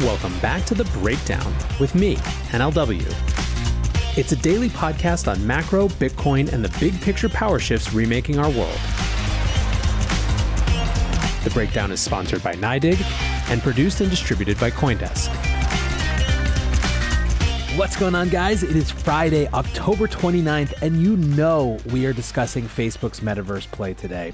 Welcome back to The Breakdown with me, NLW. It's a daily podcast on macro, Bitcoin, and the big picture power shifts remaking our world. The Breakdown is sponsored by NYDIG and produced and distributed by Coindesk. What's going on, guys? It is Friday, October 29th, and you know we are discussing Facebook's metaverse play today.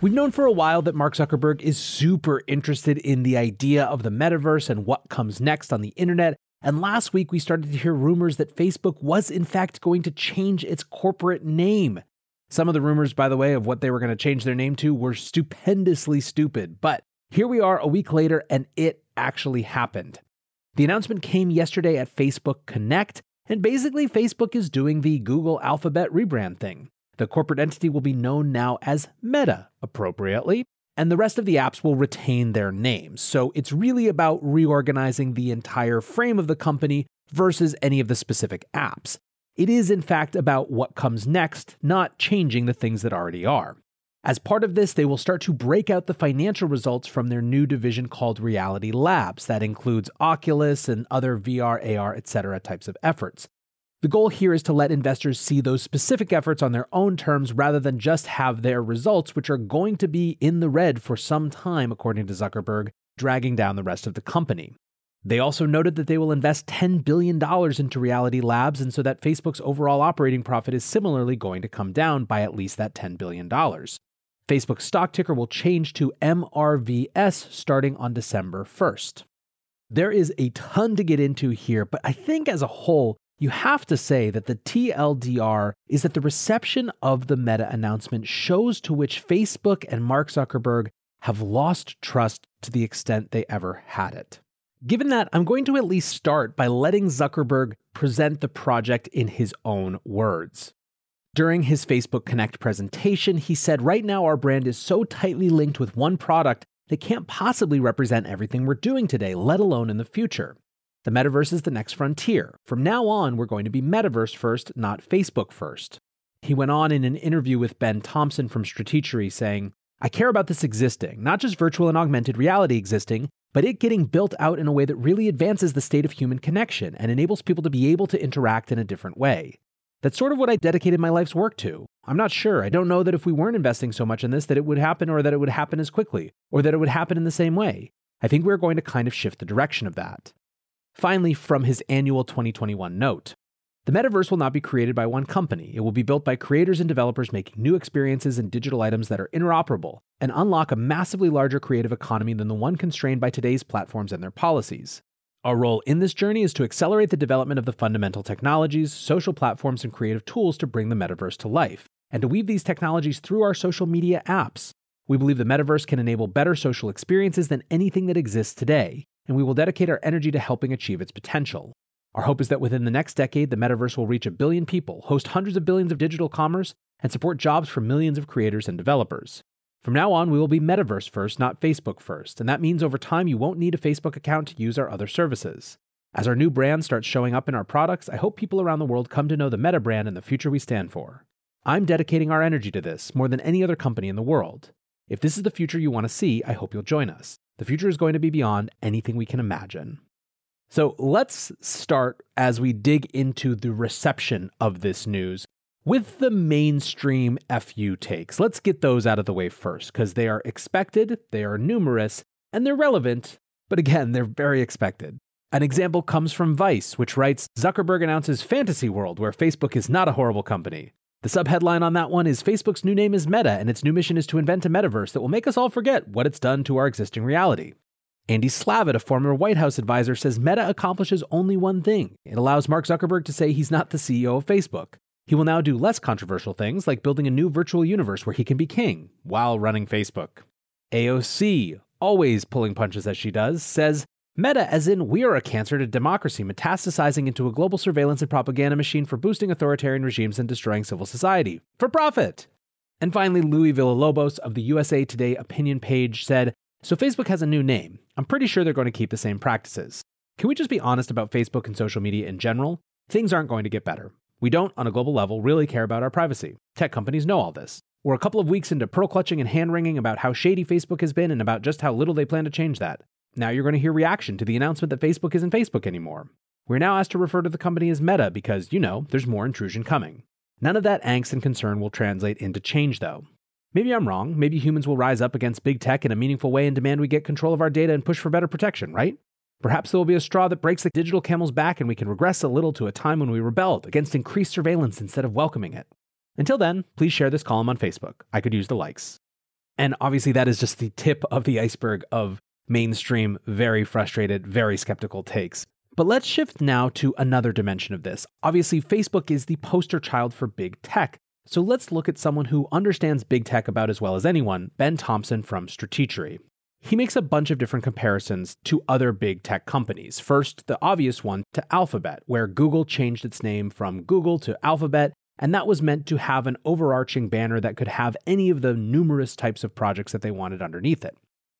We've known for a while that Mark Zuckerberg is super interested in the idea of the metaverse and what comes next on the internet. And last week, we started to hear rumors that Facebook was, in fact, going to change its corporate name. Some of the rumors, by the way, of what they were going to change their name to were stupendously stupid. But here we are a week later, and it actually happened. The announcement came yesterday at Facebook Connect, and basically, Facebook is doing the Google Alphabet rebrand thing. The corporate entity will be known now as Meta, appropriately, and the rest of the apps will retain their names. So it's really about reorganizing the entire frame of the company versus any of the specific apps. It is, in fact, about what comes next, not changing the things that already are. As part of this, they will start to break out the financial results from their new division called Reality Labs. That includes Oculus and other VR, AR, etc. types of efforts. The goal here is to let investors see those specific efforts on their own terms rather than just have their results, which are going to be in the red for some time, according to Zuckerberg, dragging down the rest of the company. They also noted that they will invest $10 billion into Reality Labs, and so that Facebook's overall operating profit is similarly going to come down by at least that $10 billion. Facebook's stock ticker will change to MRVS starting on December 1st. There is a ton to get into here, but I think as a whole, you have to say that the TLDR is that the reception of the Meta announcement shows to which Facebook and Mark Zuckerberg have lost trust to the extent they ever had it. Given that, I'm going to at least start by letting Zuckerberg present the project in his own words. During his Facebook Connect presentation, he said, Right now, our brand is so tightly linked with one product that can't possibly represent everything we're doing today, let alone in the future. The metaverse is the next frontier. From now on, we're going to be metaverse first, not Facebook first. He went on in an interview with Ben Thompson from Stratechery saying, I care about this existing, not just virtual and augmented reality existing, but it getting built out in a way that really advances the state of human connection and enables people to be able to interact in a different way. That's sort of what I dedicated my life's work to. I'm not sure. I don't know that if we weren't investing so much in this that it would happen or that it would happen as quickly or that it would happen in the same way. I think we're going to kind of shift the direction of that. Finally, from his annual 2021 note The metaverse will not be created by one company. It will be built by creators and developers making new experiences and digital items that are interoperable and unlock a massively larger creative economy than the one constrained by today's platforms and their policies. Our role in this journey is to accelerate the development of the fundamental technologies, social platforms, and creative tools to bring the metaverse to life, and to weave these technologies through our social media apps. We believe the metaverse can enable better social experiences than anything that exists today, and we will dedicate our energy to helping achieve its potential. Our hope is that within the next decade, the metaverse will reach a billion people, host hundreds of billions of digital commerce, and support jobs for millions of creators and developers. From now on, we will be metaverse first, not Facebook first, and that means over time you won't need a Facebook account to use our other services. As our new brand starts showing up in our products, I hope people around the world come to know the Meta brand and the future we stand for. I'm dedicating our energy to this more than any other company in the world. If this is the future you want to see, I hope you'll join us. The future is going to be beyond anything we can imagine. So let's start as we dig into the reception of this news with the mainstream FU takes. Let's get those out of the way first because they are expected, they are numerous, and they're relevant, but again, they're very expected. An example comes from Vice, which writes Zuckerberg announces Fantasy World, where Facebook is not a horrible company. The subheadline on that one is Facebook's new name is Meta, and its new mission is to invent a metaverse that will make us all forget what it's done to our existing reality. Andy Slavitt, a former White House advisor, says Meta accomplishes only one thing it allows Mark Zuckerberg to say he's not the CEO of Facebook. He will now do less controversial things like building a new virtual universe where he can be king while running Facebook. AOC, always pulling punches as she does, says Meta, as in, we are a cancer to democracy, metastasizing into a global surveillance and propaganda machine for boosting authoritarian regimes and destroying civil society. For profit! And finally, Louis Villalobos of the USA Today opinion page said So Facebook has a new name. I'm pretty sure they're going to keep the same practices. Can we just be honest about Facebook and social media in general? Things aren't going to get better. We don't, on a global level, really care about our privacy. Tech companies know all this. We're a couple of weeks into pearl clutching and hand wringing about how shady Facebook has been and about just how little they plan to change that. Now you're going to hear reaction to the announcement that Facebook isn't Facebook anymore. We're now asked to refer to the company as Meta because, you know, there's more intrusion coming. None of that angst and concern will translate into change, though. Maybe I'm wrong. Maybe humans will rise up against big tech in a meaningful way and demand we get control of our data and push for better protection, right? Perhaps there will be a straw that breaks the digital camel's back and we can regress a little to a time when we rebelled against increased surveillance instead of welcoming it. Until then, please share this column on Facebook. I could use the likes. And obviously, that is just the tip of the iceberg of mainstream, very frustrated, very skeptical takes. But let's shift now to another dimension of this. Obviously, Facebook is the poster child for big tech. So let's look at someone who understands big tech about as well as anyone, Ben Thompson from Stratechery. He makes a bunch of different comparisons to other big tech companies. First, the obvious one to Alphabet, where Google changed its name from Google to Alphabet, and that was meant to have an overarching banner that could have any of the numerous types of projects that they wanted underneath it.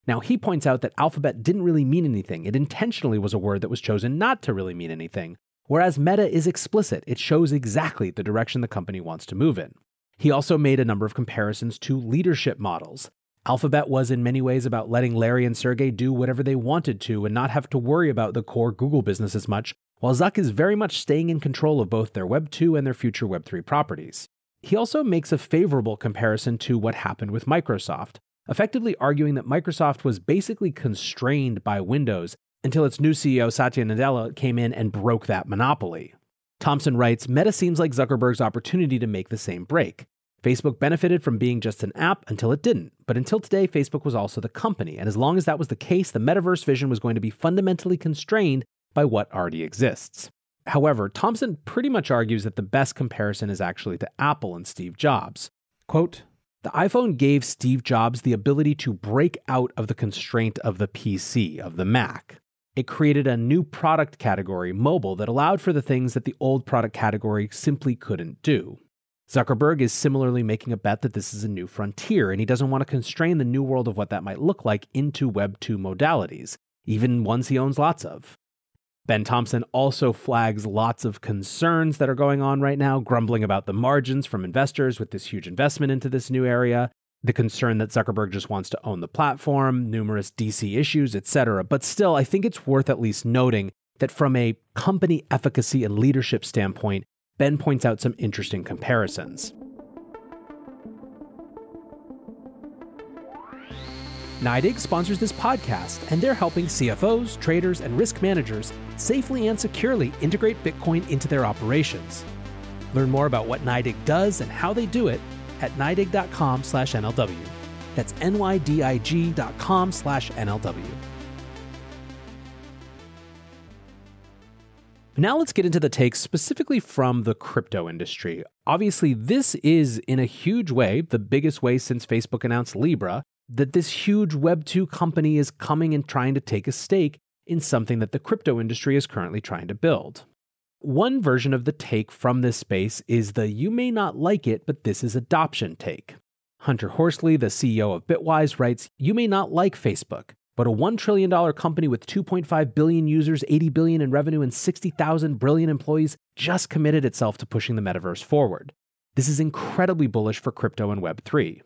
Now, he points out that alphabet didn't really mean anything. It intentionally was a word that was chosen not to really mean anything. Whereas meta is explicit, it shows exactly the direction the company wants to move in. He also made a number of comparisons to leadership models. Alphabet was in many ways about letting Larry and Sergey do whatever they wanted to and not have to worry about the core Google business as much, while Zuck is very much staying in control of both their Web 2 and their future Web 3 properties. He also makes a favorable comparison to what happened with Microsoft effectively arguing that Microsoft was basically constrained by Windows until its new CEO Satya Nadella came in and broke that monopoly. Thompson writes Meta seems like Zuckerberg's opportunity to make the same break. Facebook benefited from being just an app until it didn't, but until today, Facebook was also the company, and as long as that was the case, the metaverse vision was going to be fundamentally constrained by what already exists. However, Thompson pretty much argues that the best comparison is actually to Apple and Steve Jobs. Quote, the iPhone gave Steve Jobs the ability to break out of the constraint of the PC, of the Mac. It created a new product category, mobile, that allowed for the things that the old product category simply couldn't do. Zuckerberg is similarly making a bet that this is a new frontier, and he doesn't want to constrain the new world of what that might look like into Web 2 modalities, even ones he owns lots of. Ben Thompson also flags lots of concerns that are going on right now, grumbling about the margins from investors with this huge investment into this new area, the concern that Zuckerberg just wants to own the platform, numerous DC issues, etc. But still, I think it's worth at least noting that from a company efficacy and leadership standpoint, Ben points out some interesting comparisons. NYDIG sponsors this podcast, and they're helping CFOs, traders, and risk managers safely and securely integrate Bitcoin into their operations. Learn more about what NYDIG does and how they do it at NYDIG.com slash NLW. That's NYDIG.com slash NLW. Now let's get into the takes specifically from the crypto industry. Obviously, this is in a huge way the biggest way since Facebook announced Libra that this huge Web2 company is coming and trying to take a stake in something that the crypto industry is currently trying to build. One version of the take from this space is the you may not like it, but this is adoption take. Hunter Horsley, the CEO of Bitwise, writes You may not like Facebook, but a $1 trillion company with 2.5 billion users, 80 billion in revenue, and 60,000 brilliant employees just committed itself to pushing the metaverse forward. This is incredibly bullish for crypto and Web3.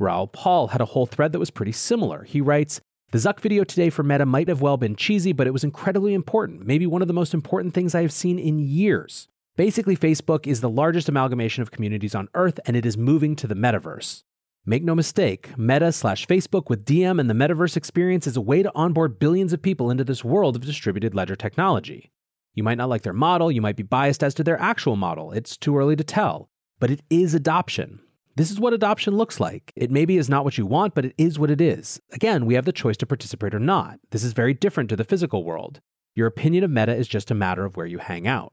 Raoul Paul had a whole thread that was pretty similar. He writes, the Zuck video today for Meta might have well been cheesy, but it was incredibly important, maybe one of the most important things I have seen in years. Basically, Facebook is the largest amalgamation of communities on Earth, and it is moving to the metaverse. Make no mistake, Meta slash Facebook with Diem and the metaverse experience is a way to onboard billions of people into this world of distributed ledger technology. You might not like their model, you might be biased as to their actual model, it's too early to tell, but it is adoption. This is what adoption looks like. It maybe is not what you want, but it is what it is. Again, we have the choice to participate or not. This is very different to the physical world. Your opinion of meta is just a matter of where you hang out.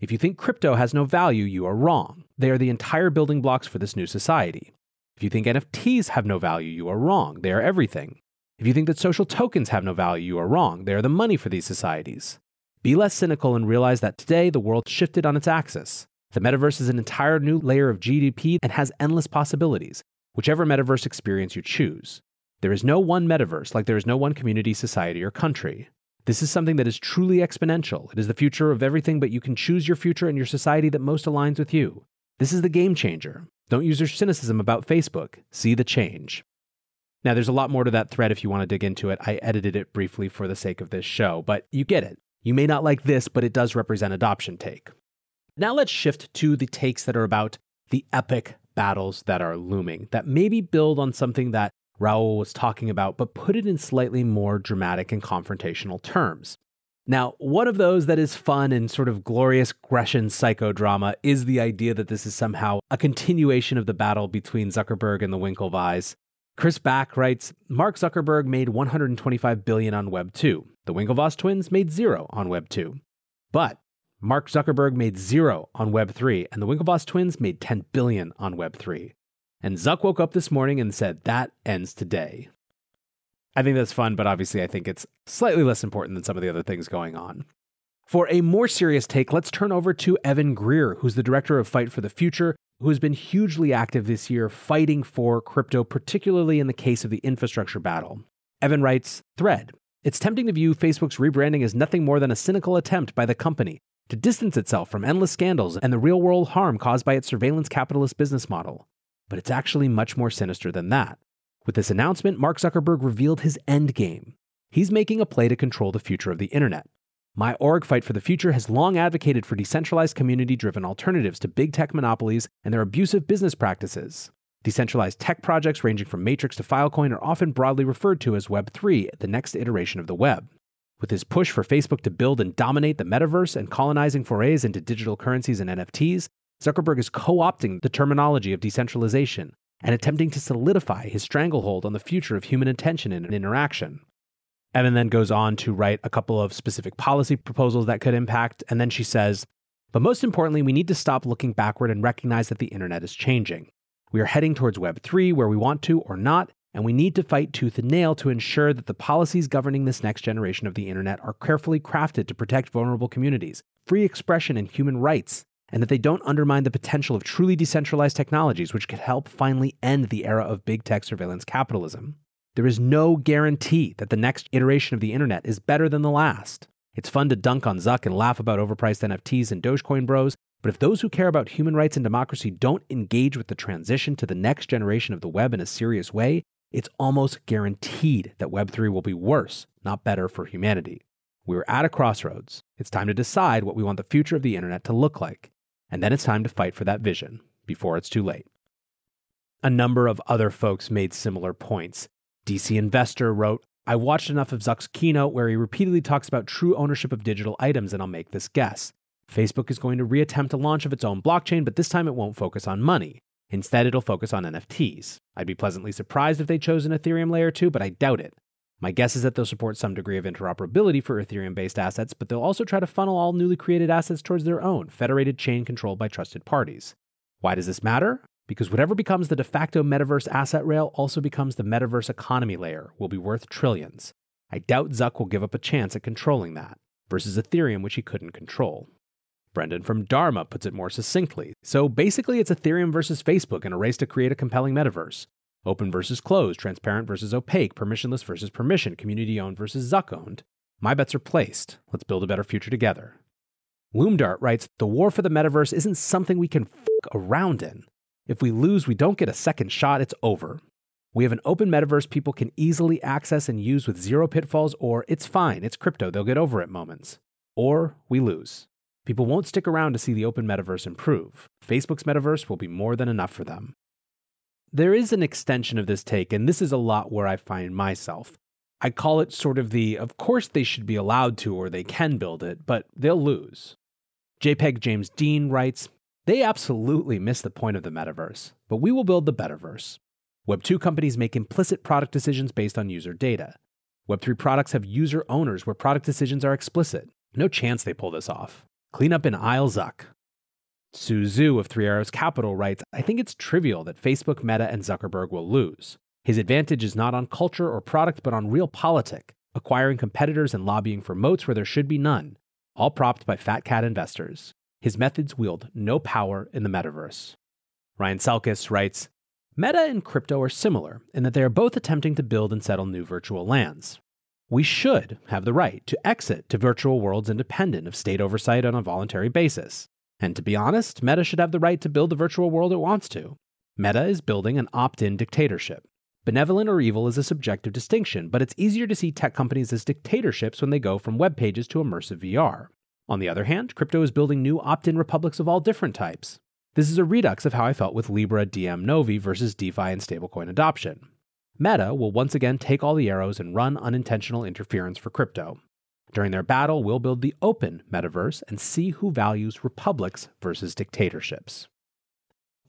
If you think crypto has no value, you are wrong. They are the entire building blocks for this new society. If you think NFTs have no value, you are wrong. They are everything. If you think that social tokens have no value, you are wrong. They are the money for these societies. Be less cynical and realize that today the world shifted on its axis. The metaverse is an entire new layer of GDP and has endless possibilities, whichever metaverse experience you choose. There is no one metaverse like there is no one community, society, or country. This is something that is truly exponential. It is the future of everything, but you can choose your future and your society that most aligns with you. This is the game changer. Don't use your cynicism about Facebook. See the change. Now, there's a lot more to that thread if you want to dig into it. I edited it briefly for the sake of this show, but you get it. You may not like this, but it does represent adoption take. Now let's shift to the takes that are about the epic battles that are looming, that maybe build on something that Raoul was talking about, but put it in slightly more dramatic and confrontational terms. Now, one of those that is fun and sort of glorious Grecian psychodrama is the idea that this is somehow a continuation of the battle between Zuckerberg and the Winklevoss. Chris Back writes, Mark Zuckerberg made 125 billion on Web 2. The Winklevoss twins made zero on Web 2. But Mark Zuckerberg made zero on Web 3, and the Winklevoss twins made 10 billion on Web 3. And Zuck woke up this morning and said, That ends today. I think that's fun, but obviously I think it's slightly less important than some of the other things going on. For a more serious take, let's turn over to Evan Greer, who's the director of Fight for the Future, who has been hugely active this year fighting for crypto, particularly in the case of the infrastructure battle. Evan writes Thread. It's tempting to view Facebook's rebranding as nothing more than a cynical attempt by the company to distance itself from endless scandals and the real world harm caused by its surveillance capitalist business model. But it's actually much more sinister than that. With this announcement, Mark Zuckerberg revealed his end game. He's making a play to control the future of the internet. My org Fight for the Future has long advocated for decentralized community driven alternatives to big tech monopolies and their abusive business practices. Decentralized tech projects ranging from Matrix to Filecoin are often broadly referred to as Web3, the next iteration of the web. With his push for Facebook to build and dominate the metaverse and colonizing forays into digital currencies and NFTs, Zuckerberg is co opting the terminology of decentralization and attempting to solidify his stranglehold on the future of human attention and interaction. Evan then goes on to write a couple of specific policy proposals that could impact, and then she says, But most importantly, we need to stop looking backward and recognize that the internet is changing. We are heading towards Web3 where we want to or not, and we need to fight tooth and nail to ensure that the policies governing this next generation of the internet are carefully crafted to protect vulnerable communities, free expression, and human rights, and that they don't undermine the potential of truly decentralized technologies which could help finally end the era of big tech surveillance capitalism. There is no guarantee that the next iteration of the internet is better than the last. It's fun to dunk on Zuck and laugh about overpriced NFTs and Dogecoin bros, but if those who care about human rights and democracy don't engage with the transition to the next generation of the web in a serious way, it's almost guaranteed that Web3 will be worse, not better for humanity. We're at a crossroads. It's time to decide what we want the future of the internet to look like. And then it's time to fight for that vision before it's too late. A number of other folks made similar points. DC Investor wrote, I watched enough of Zuck's keynote where he repeatedly talks about true ownership of digital items, and I'll make this guess. Facebook is going to reattempt a launch of its own blockchain, but this time it won't focus on money. Instead, it'll focus on NFTs. I'd be pleasantly surprised if they chose an Ethereum layer 2, but I doubt it. My guess is that they'll support some degree of interoperability for Ethereum based assets, but they'll also try to funnel all newly created assets towards their own, federated chain controlled by trusted parties. Why does this matter? Because whatever becomes the de facto metaverse asset rail also becomes the metaverse economy layer, will be worth trillions. I doubt Zuck will give up a chance at controlling that, versus Ethereum, which he couldn't control. Brendan from Dharma puts it more succinctly. So basically, it's Ethereum versus Facebook in a race to create a compelling metaverse. Open versus closed, transparent versus opaque, permissionless versus permission, community owned versus Zuck owned. My bets are placed. Let's build a better future together. Loomdart writes The war for the metaverse isn't something we can f around in. If we lose, we don't get a second shot, it's over. We have an open metaverse people can easily access and use with zero pitfalls, or it's fine, it's crypto, they'll get over it moments. Or we lose. People won't stick around to see the open metaverse improve. Facebook's metaverse will be more than enough for them. There is an extension of this take, and this is a lot where I find myself. I call it sort of the of course they should be allowed to or they can build it, but they'll lose. JPEG James Dean writes, They absolutely miss the point of the metaverse, but we will build the betterverse. Web2 companies make implicit product decisions based on user data. Web3 products have user owners where product decisions are explicit. No chance they pull this off. Clean up in Aisle Zuck. Su Zhu of Three Arrows Capital writes I think it's trivial that Facebook, Meta, and Zuckerberg will lose. His advantage is not on culture or product, but on realpolitik, acquiring competitors and lobbying for moats where there should be none, all propped by fat cat investors. His methods wield no power in the metaverse. Ryan Selkis writes Meta and crypto are similar in that they are both attempting to build and settle new virtual lands we should have the right to exit to virtual worlds independent of state oversight on a voluntary basis. And to be honest, Meta should have the right to build the virtual world it wants to. Meta is building an opt in dictatorship. Benevolent or evil is a subjective distinction, but it's easier to see tech companies as dictatorships when they go from web pages to immersive VR. On the other hand, crypto is building new opt in republics of all different types. This is a redux of how I felt with Libra Diem Novi versus DeFi and stablecoin adoption. Meta will once again take all the arrows and run unintentional interference for crypto. During their battle, we'll build the open metaverse and see who values republics versus dictatorships.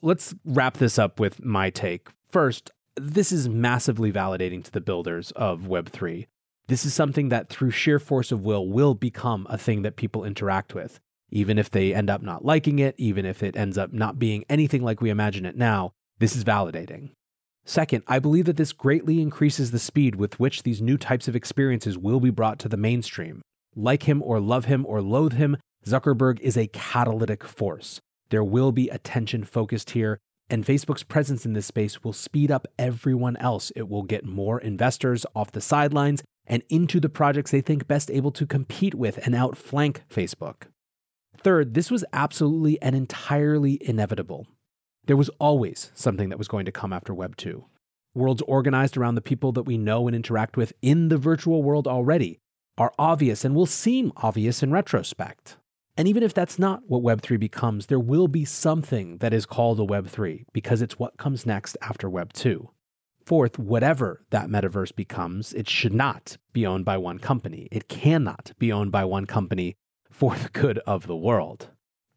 Let's wrap this up with my take. First, this is massively validating to the builders of Web3. This is something that, through sheer force of will, will become a thing that people interact with. Even if they end up not liking it, even if it ends up not being anything like we imagine it now, this is validating. Second, I believe that this greatly increases the speed with which these new types of experiences will be brought to the mainstream. Like him or love him or loathe him, Zuckerberg is a catalytic force. There will be attention focused here, and Facebook's presence in this space will speed up everyone else. It will get more investors off the sidelines and into the projects they think best able to compete with and outflank Facebook. Third, this was absolutely and entirely inevitable. There was always something that was going to come after Web 2. Worlds organized around the people that we know and interact with in the virtual world already are obvious and will seem obvious in retrospect. And even if that's not what Web3 becomes, there will be something that is called a Web3 because it's what comes next after Web2. Fourth, whatever that metaverse becomes, it should not be owned by one company. It cannot be owned by one company for the good of the world.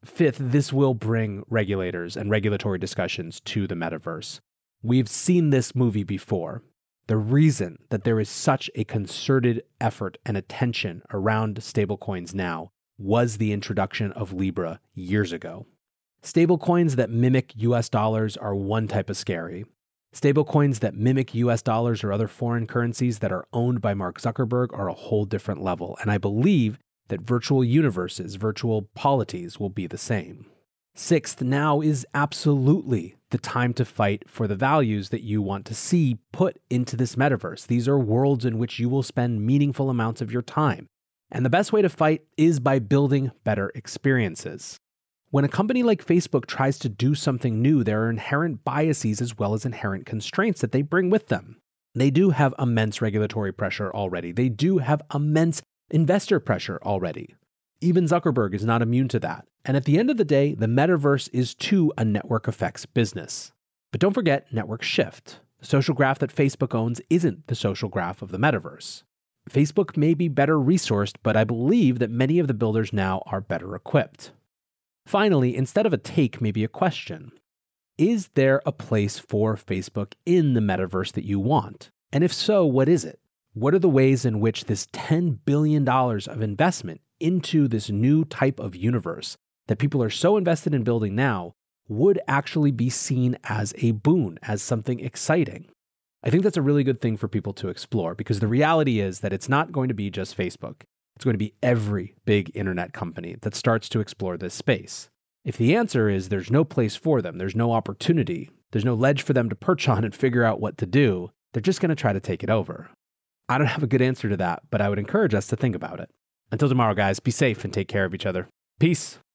Fifth, this will bring regulators and regulatory discussions to the metaverse. We've seen this movie before. The reason that there is such a concerted effort and attention around stablecoins now was the introduction of Libra years ago. Stablecoins that mimic US dollars are one type of scary. Stablecoins that mimic US dollars or other foreign currencies that are owned by Mark Zuckerberg are a whole different level. And I believe that virtual universes, virtual polities will be the same. Sixth, now is absolutely the time to fight for the values that you want to see put into this metaverse. These are worlds in which you will spend meaningful amounts of your time. And the best way to fight is by building better experiences. When a company like Facebook tries to do something new, there are inherent biases as well as inherent constraints that they bring with them. They do have immense regulatory pressure already. They do have immense investor pressure already. Even Zuckerberg is not immune to that. And at the end of the day, the metaverse is too a network effects business. But don't forget network shift. The social graph that Facebook owns isn't the social graph of the metaverse. Facebook may be better resourced, but I believe that many of the builders now are better equipped. Finally, instead of a take, maybe a question Is there a place for Facebook in the metaverse that you want? And if so, what is it? What are the ways in which this $10 billion of investment into this new type of universe that people are so invested in building now would actually be seen as a boon, as something exciting? I think that's a really good thing for people to explore because the reality is that it's not going to be just Facebook. It's going to be every big internet company that starts to explore this space. If the answer is there's no place for them, there's no opportunity, there's no ledge for them to perch on and figure out what to do, they're just going to try to take it over. I don't have a good answer to that, but I would encourage us to think about it. Until tomorrow, guys, be safe and take care of each other. Peace.